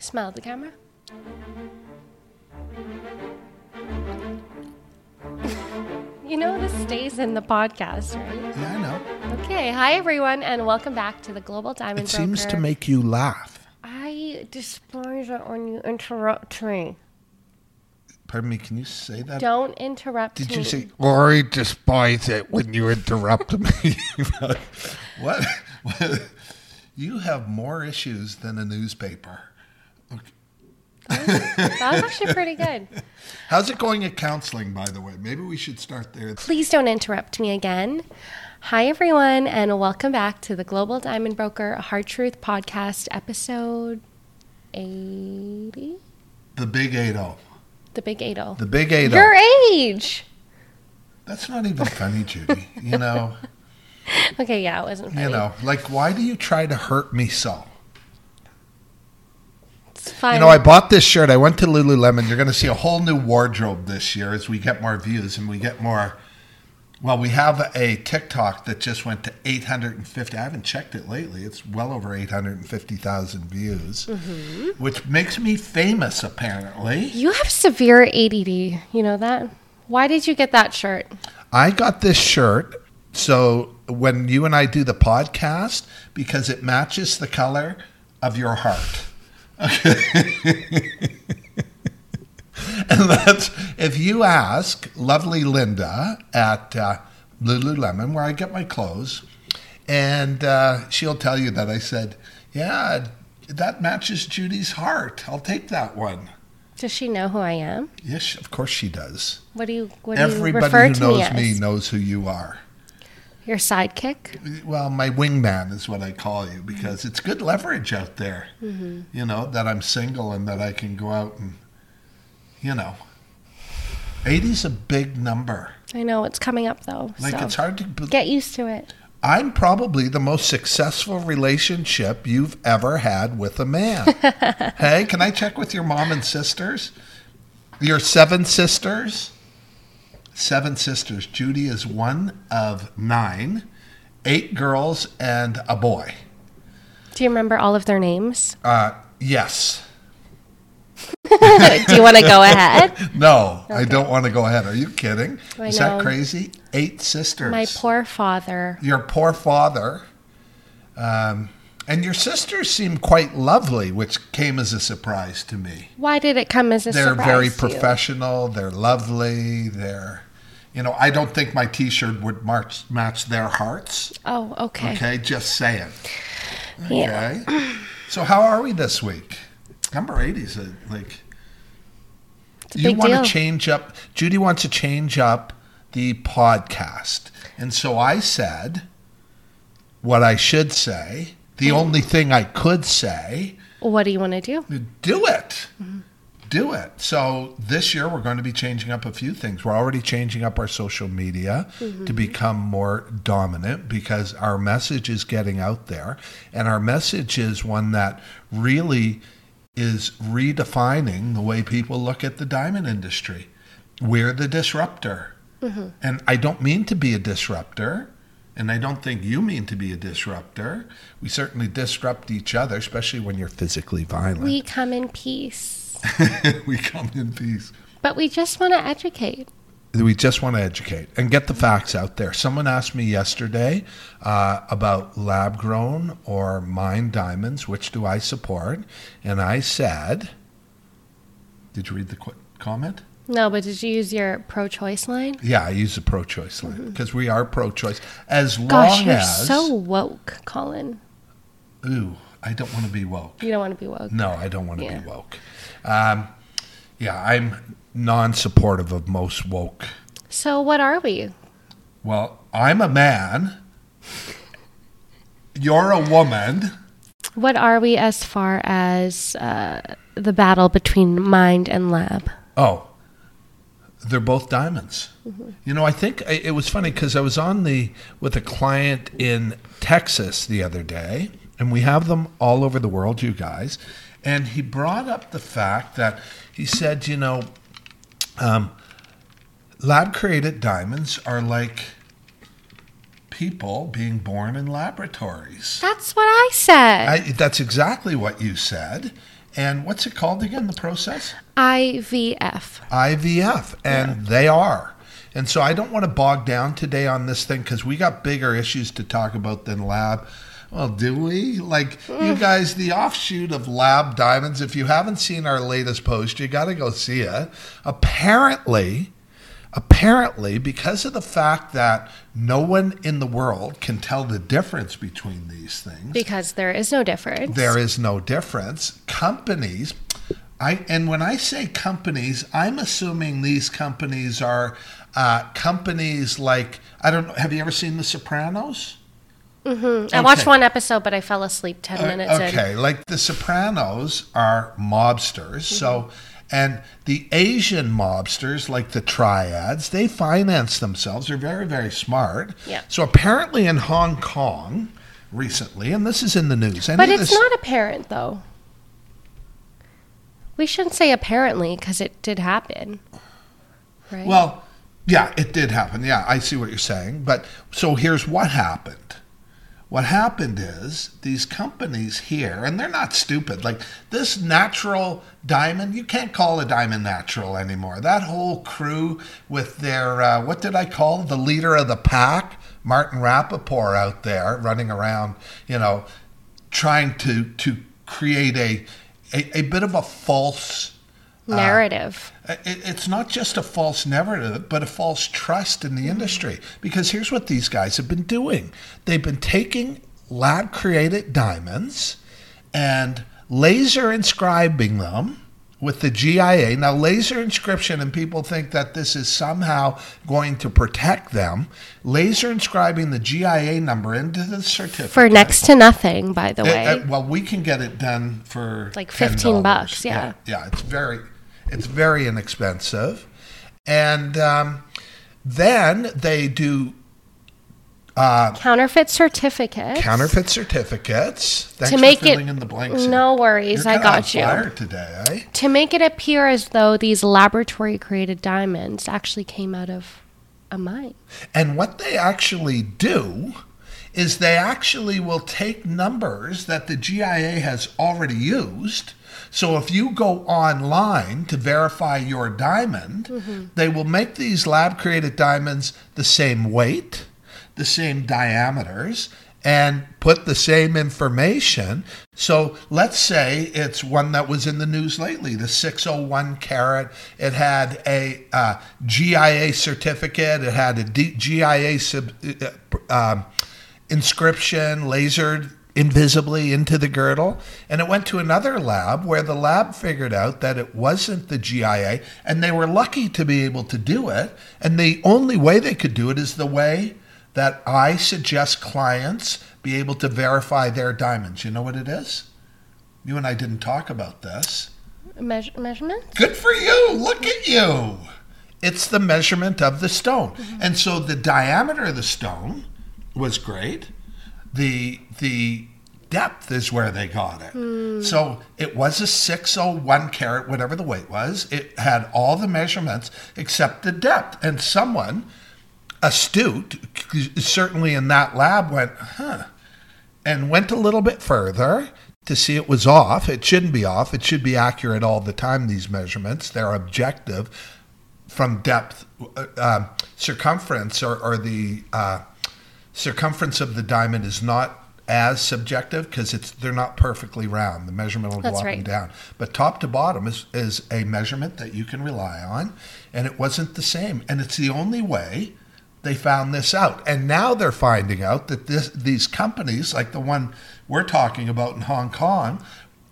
Smile at the camera. you know this stays in the podcast, right? Yeah, I know. Okay, hi everyone, and welcome back to the Global Diamond It Broker. seems to make you laugh. I despise it when you interrupt me. Pardon me, can you say that? Don't interrupt me. Did me. you say, I despise it when you interrupt me? what? what? You have more issues than a newspaper. That was actually pretty good. How's it going at counseling, by the way? Maybe we should start there. Please don't interrupt me again. Hi, everyone, and welcome back to the Global Diamond Broker Hard Truth Podcast, episode 80? The Big 8 The Big 80. The Big 8 Your age! That's not even funny, Judy. You know, Okay, yeah, it wasn't funny. you know, like, why do you try to hurt me so? You know, I bought this shirt. I went to Lululemon. You're going to see a whole new wardrobe this year as we get more views and we get more. Well, we have a TikTok that just went to 850. I haven't checked it lately. It's well over 850,000 views, Mm-hmm. which makes me famous, apparently. you have severe ADD. You know that? Why did you get that shirt? I got this shirt so when you and I do the podcast because it matches the color of your heart. Okay. and that's if you ask lovely Linda at uh, Lululemon where I get my clothes, and uh, she'll tell you that I said, "Yeah, that matches Judy's heart. I'll take that one." Does she know who I am? Yes, of course she does. What do you what do you Everybody refer who to knows me as? me knows who you are. Your sidekick? Well, my wingman is what I call you because it's good leverage out there. Mm-hmm. You know, that I'm single and that I can go out and, you know. 80's a big number. I know it's coming up though. Like, so it's hard to. get used to it. I'm probably the most successful relationship you've ever had with a man. hey, can I check with your mom and sisters? Your seven sisters? Seven sisters. Judy is one of nine, eight girls and a boy. Do you remember all of their names? Uh, yes. do you want to go ahead? No, I don't want to go ahead. Are you kidding? I Is know. that crazy? Eight sisters. My poor father. Your poor father. Um, and your sisters seem quite lovely, which came as a surprise to me. Why did it come as a surprise? They're surprise? very to you? professional. They're lovely. They're, you know, I don't think my T-shirt would march, match their hearts. Oh, okay. Okay, just saying. Okay. Yeah. So how are we this week? Number eighty is uh, a, like you want deal. to change up. Judy wants to change up the podcast, and so I said what I should say. The mm. only thing I could say What do you want to do? do it. Mm-hmm. Do it. So this year we're going to be changing up a few things. We're already changing up our social media to mm-hmm. become more dominant because our message is getting out there. And our message is one that really is redefining the way people look at the diamond industry. We're the disruptor. Mm-hmm. And I don't mean to be a disruptor. And I don't think you mean to be a disruptor. We certainly disrupt each other, especially when you're physically violent. We come in peace, we come in peace. but we just want to educate. We just want to educate and get the facts out there. Someone asked me yesterday uh, about lab grown or mined diamonds. Which do I support? And I said, Did you read the qu- comment? No, but did you use your pro-choice line? Yeah, I use the pro choice line because we are pro choice. As Gosh, long you're as. so woke, Colin. Ooh, I don't want to be woke. You don't want to be woke. No, I don't want to Yeah. be woke. Um, yeah, I'm non supportive of most woke So what are we? Well, I'm a man. You're a woman. What are we as far as uh, the battle between mined and lab? Oh, they're both diamonds. You know, I think it was funny because I was on the with a client in Texas the other day, and we have them all over the world, you guys. And he brought up the fact that he said, you know, um, lab created diamonds are like people being born in laboratories. That's what I said. I, that's exactly what you said. And what's it called again, the process? IVF. IVF, and they are. And so I don't want to bog down today on this thing because we got bigger issues to talk about than lab. Well, do we? Like, you guys, the offshoot of Lab Diamonds, if you haven't seen our latest post, you got to go see it. Apparently, apparently, because of the fact that no one in the world can tell the difference between these things, Because there is no difference. there is no difference. Companies, I and when I say companies, I'm assuming these companies are uh, companies like I don't know. Have you ever seen The Sopranos? Mm-hmm. I watched one episode, but I fell asleep 10 uh, minutes in. okay, like The Sopranos are mobsters. So, mm-hmm. and the Asian mobsters, like the triads, they finance themselves. They're very, very smart. Yeah. So apparently in Hong Kong recently, and this is in the news. any But it's this- not apparent, though. We shouldn't say apparently because it did happen. Right? Well, yeah, it did happen. Yeah, I see what you're saying. But so here's what happened. What happened is these companies here, and they're not stupid. Like this natural diamond, you can't call a diamond natural anymore. That whole crew with their, uh, what did I call the leader of the pack, Martin Rapaport out there running around, you know, trying to, to create a, a, a bit of a false Narrative. it, it's not just a false narrative, but a false trust in the industry. Because here's what these guys have been doing they've been taking lab created diamonds and laser inscribing them with the GIA. Now, laser inscription, and people think that this is somehow going to protect them. Laser inscribing the GIA number into the certificate. For next to nothing, by the Uh, way. uh, well, we can get it done for Like 15 $10. bucks, yeah. yeah. it's very, it's very inexpensive, and um, then they do uh, Counterfeit certificates. counterfeit certificates. Thanks to make for filling it. in the blanks. no worries, I got you. today, eh? To make it appear as though these laboratory created diamonds actually came out of a mine. And what they actually do is they actually will take numbers that the GIA has already used. So if you go online to verify your diamond, they will make these lab created diamonds the same weight, the same diameters, and put the same information. So let's say it's one that was in the news lately, the 601 carat. It had a uh, GIA certificate. It had a D- GIA sub, uh, um, inscription lasered invisibly into the girdle. And it went to another lab where the lab figured out that it wasn't the GIA, and they were lucky to be able to do it. And the only way they could do it is the way that I suggest clients be able to verify their diamonds. You know what it is? You and I didn't talk about this. Measure, measurement? Good for you. Look at you. It's the measurement of the stone. Mm-hmm. And so the diameter of the stone was great. The the depth is where they got it. So it was a 601 carat, whatever the weight was. It had all the measurements except the depth. And someone astute, certainly in that lab, went, huh, and went a little bit further to see it was off. It shouldn't be off. It should be accurate all the time, these measurements. They're objective from depth, uh, uh, circumference, or, or the uh, circumference of the diamond is not as subjective because it's they're not perfectly round. The measurement will That's go up right. and down. But top to bottom is, is a measurement that you can rely on, and it wasn't the same. And it's the only way they found this out. And now they're finding out that this, these companies, like the one we're talking about in Hong Kong,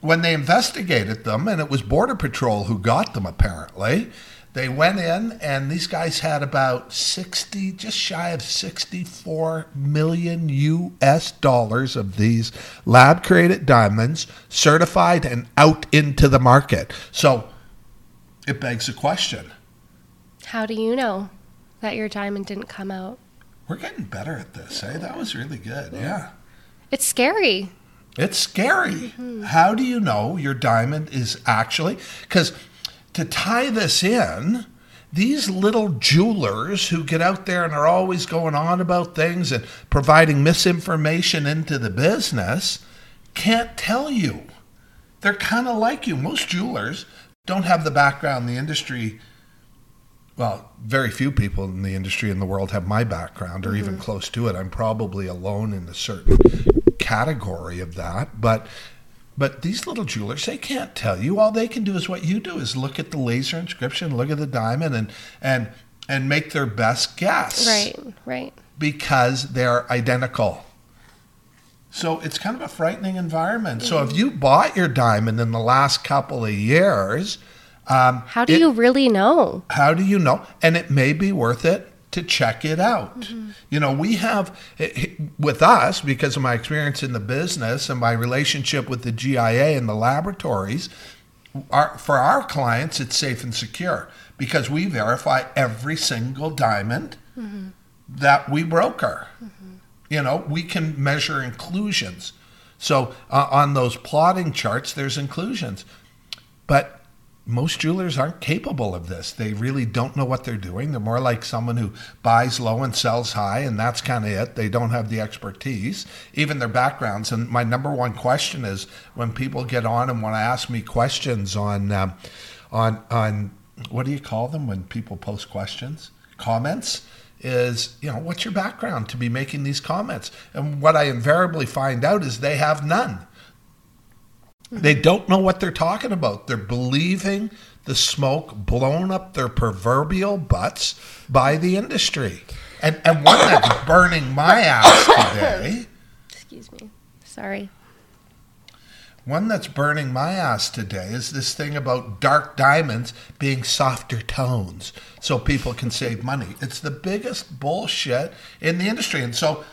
when they investigated them, and it was Border Patrol who got them apparently, they went in and these guys had about 60, just shy of 64 million US dollars of these lab created diamonds certified and out into the market. So it begs a question. How do you know that your diamond didn't come out? We're getting better at this, eh? That was really good. Yeah. It's scary. It's scary. How do you know your diamond is actually? Because to tie this in, these little jewelers who get out there and are always going on about things and providing misinformation into the business can't tell you. they're kind of like you. Most jewelers don't have the background in the industry. Well, very few people in the industry in the world have my background or even mm-hmm. close to it. I'm probably alone in a certain category of that. But but these little jewelers, they can't tell you. All they can do is what you do is look at the laser inscription, look at the diamond, and and and make their best guess. Right, right. Because they're identical. So it's kind of a frightening environment. So if you bought your diamond in the last couple of years, um, How do it- you really know? how do you know? And it may be worth it to check it out. You know, we have with us because of my experience in the business and my relationship with the GIA and the laboratories. Our, for our clients, it's safe and secure because we verify every single diamond that we broker. You know, we can measure inclusions. So uh, on those plotting charts, there's inclusions. But most jewelers aren't capable of this. They really don't know what they're doing. They're more like someone who buys low and sells high, and that's kind of it. They don't have the expertise, even their backgrounds. And my number one question is when people get on and want to ask me questions on, um, on, on what do you call them when people post questions? Comments is you know what's your background to be making these comments and what i invariably find out is they have none they don't know what they're talking about they're believing the smoke blown up their proverbial butts by the industry and and one that's burning my ass today Excuse me. Sorry. One that's burning my ass today is this thing about dark diamonds being softer tones so people can save money. It's the biggest bullshit in the industry. And so,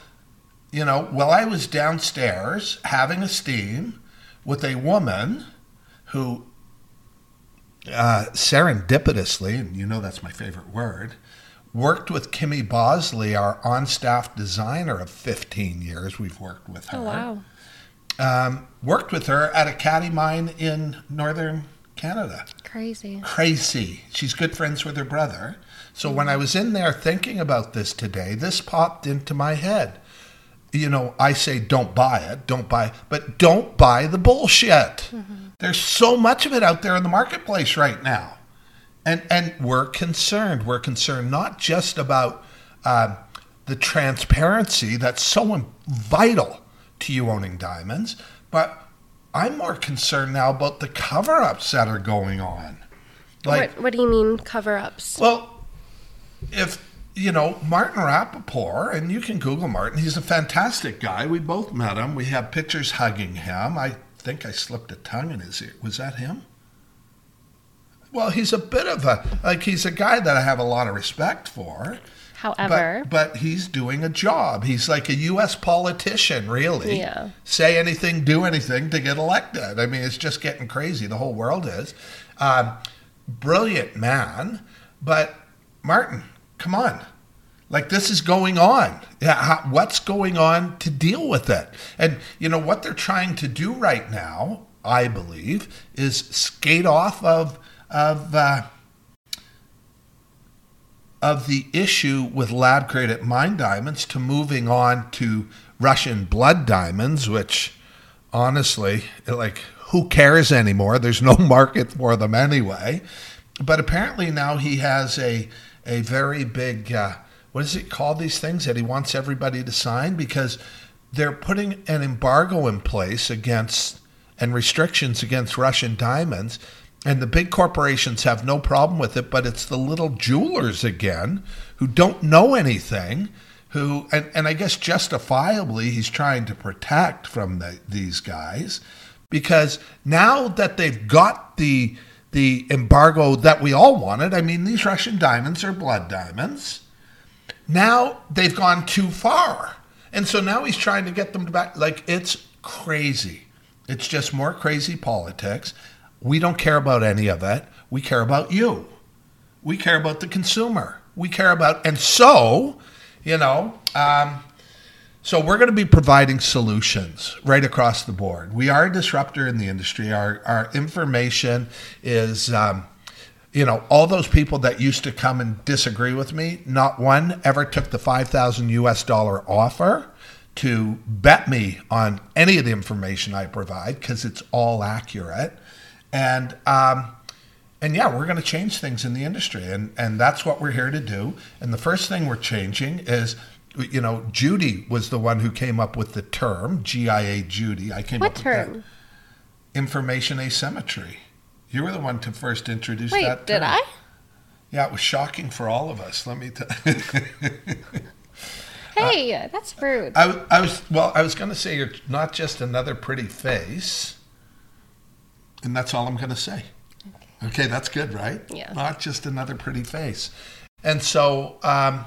you know, while I was downstairs having a steam with a woman who uh, serendipitously, and you know that's my favorite word, worked with Kimmy Bosley, our on staff designer of 15 years. We've worked with her Oh wow. um, worked with her at Ekati mine in northern Canada. Crazy. Crazy. She's good friends with her brother. So when I was in there thinking about this today, this popped into my head. You know, I say don't buy it, don't buy, but don't buy the bullshit. There's so much of it out there in the marketplace right now, and and we're concerned. We're concerned not just about um, the transparency that's so vital to you owning diamonds, but I'm more concerned now about the cover-ups that are going on. Like, what, what do you mean cover ups? well, if you know Martin Rapaport, and you can Google Martin, he's a fantastic guy. We both met him. We have pictures hugging him. I think I slipped a tongue in his ear. Was that him? Well, he's a bit of a like he's a guy that I have a lot of respect for. However, But, but he's doing a job. He's like a U.S. politician, really. Yeah. Say anything, do anything to get elected. I mean, it's just getting crazy. The whole world is. Um, brilliant man. But, Martin, come on. Like, this is going on. What's going on to deal with it? And, you know, what they're trying to do right now, I believe, is skate off of, of, uh, of the issue with lab created mine diamonds to moving on to Russian blood diamonds, which honestly, like, who cares anymore? There's no market for them anyway. But apparently now he has a a very big uh, what is it called these things that he wants everybody to sign? Because they're putting an embargo in place against and restrictions against Russian diamonds and the big corporations have no problem with it, but it's the little jewelers again who don't know anything, who, and, and I guess justifiably, he's trying to protect from the, these guys because now that they've got the, the embargo that we all wanted, I mean, these Russian diamonds are blood diamonds. Now they've gone too far. And so now he's trying to get them back. Like, it's crazy. It's just more crazy politics. We don't care about any of that. We care about you. We care about the consumer. We care about, and so, you know, um, so we're going to be providing solutions right across the board. We are a disruptor in the industry. Our our information is, um, you know, all those people that used to come and disagree with me. Not one ever took the five thousand U.S. dollar offer to bet me on any of the information I provide because it's all accurate. And um, and yeah, we're going to change things in the industry, and and that's what we're here to do. And the first thing we're changing is. You know, Judy was the one who came up with the term GIA Judy. I came What up with term? that. Information asymmetry. You were the one to first introduce Wait, that. did. I? Yeah, it was shocking for all of us. Let me tell. Hey, that's rude. I, was- I was well. I was going to say you're not just another pretty face, and that's all I'm going to say. Okay, that's good, right? Yeah. Not just another pretty face, and so, um,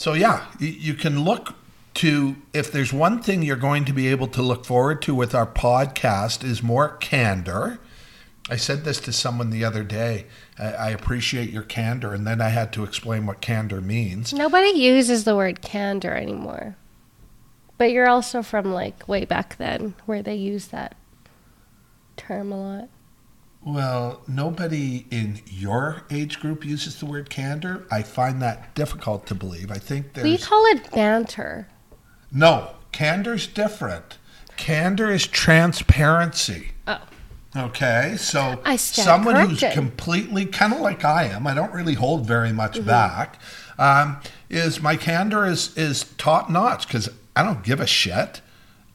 so yeah, you, can look to if there's one thing you're going to be able to look forward to with our podcast is more candor. I said this to someone the other day. I appreciate your candor, and then I had to explain what candor means. Nobody uses the word candor anymore. But you're also from like way back then where they use that term a lot. Well, nobody in your age group uses the word candor. I find that difficult to believe. I think there's We call it banter. no candor's different. Candor is transparency. Oh. Okay, so someone who's completely kind of like I am. I don't really hold very much Mm-hmm. back. Um, is my candor is is top notch because I don't give a shit.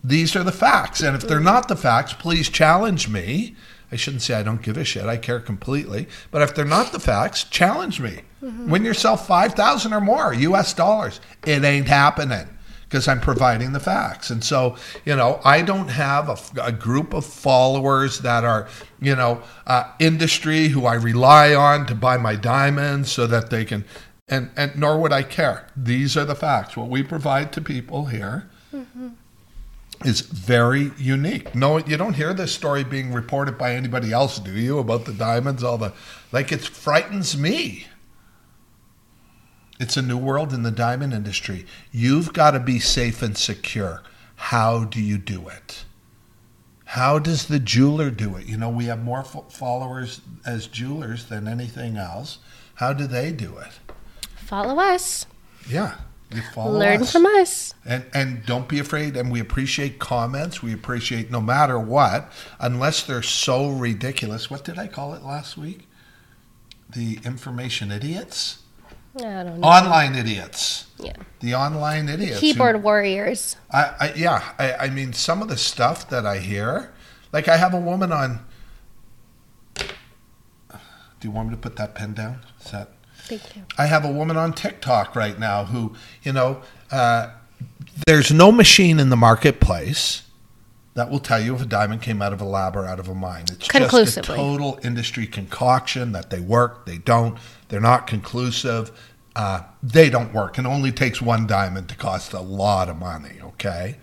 These are the facts, and if they're Mm-hmm. not the facts, please challenge me. I shouldn't say I don't give a shit. I care completely. But if they're not the facts, challenge me. Mm-hmm. Win yourself five thousand or more U.S. dollars. It ain't happening because I'm providing the facts. And so, you know, I don't have a, a group of followers that are, you know, uh, industry who I rely on to buy my diamonds so that they can, and, and nor would I care. These are the facts. What we provide to people here is very unique. No, you don't hear this story being reported by anybody else, do you? About the diamonds, all the, like it frightens me. It's a new world in the diamond industry. You've got to be safe and secure. How do you do it? How does the jeweler do it? You know, we have more fo- followers as jewelers than anything else. How do they do it? Follow us. Yeah, you follow Learn us. from us. And and don't be afraid. And we appreciate comments. We appreciate no matter what, unless they're so ridiculous. What did I call it last week? The information idiots, I don't know. online idiots, Yeah. the online idiots. who- Keyboard warriors. I, I yeah. I, I mean, some of the stuff that I hear, like I have a woman on. Do you want me to put that pen down? Is that Thank you. I have a woman on TikTok right now who, you know, uh, there's no machine in the marketplace that will tell you if a diamond came out of a lab or out of a mine. It's just a total industry concoction that they work, they don't, they're not conclusive, uh, they don't work. And it only takes one diamond to cost a lot of money, okay?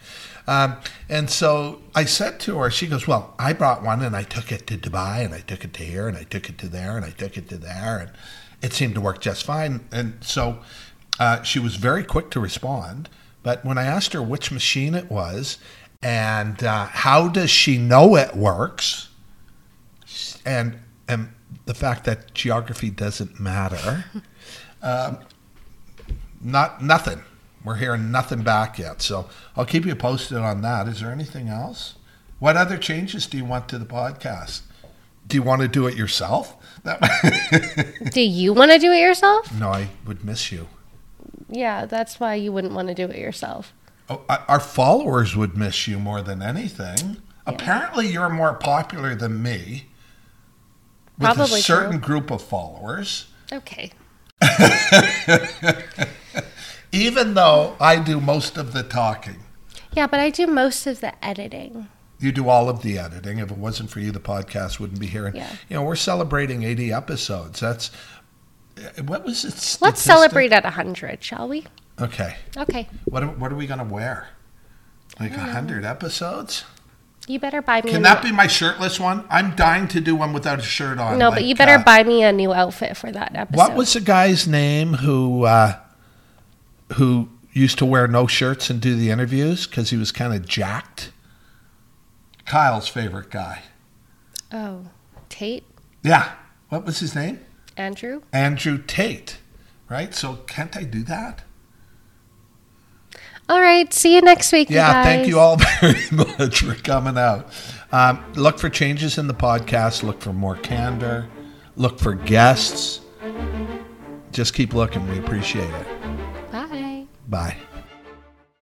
Um, and so I said to her, she goes, Well, I brought one and I took it to Dubai and I took it to here and I took it to there and I took it to there and it seemed to work just fine. And so uh, she was very quick to respond. But when I asked her which machine it was and uh, how does she know it works, and and the fact that geography doesn't matter, um, not nothing. We're hearing nothing back yet. So I'll keep you posted on that. Is there anything else? What other changes do you want to the podcast? Do you want to do it yourself? Do you want to do it yourself? no, I would miss you. Yeah, that's why you wouldn't want to do it yourself. Oh, uh, our followers would miss you more than anything. Apparently, you're more popular than me with Probably a certain true. group of followers. Okay. Even though I do most of the talking, Yeah, but I do most of the editing. you do all of the editing. If it wasn't for you, the podcast wouldn't be here. And, Yeah. You know, we're celebrating 80 episodes. That's what was it? Let's celebrate at 100, shall we? Okay. Okay. What are, what are we going to wear? Like 100 episodes? You better buy me Can that be my shirtless one? I'm dying to do one without a shirt on. No, like, but you better uh, buy me a new outfit for that episode. What was the guy's name who uh, who used to wear no shirts and do the interviews because he was kind of jacked? Kyle's favorite guy. Oh, Tate? Yeah. What was his name? Andrew? Andrew Tate. Right. So can't I do that? All right. See you next week. Yeah, you thank you all very much for coming out. Um, look for changes in the podcast. Look for more candor. Look for guests. Just keep looking. We appreciate it. Bye.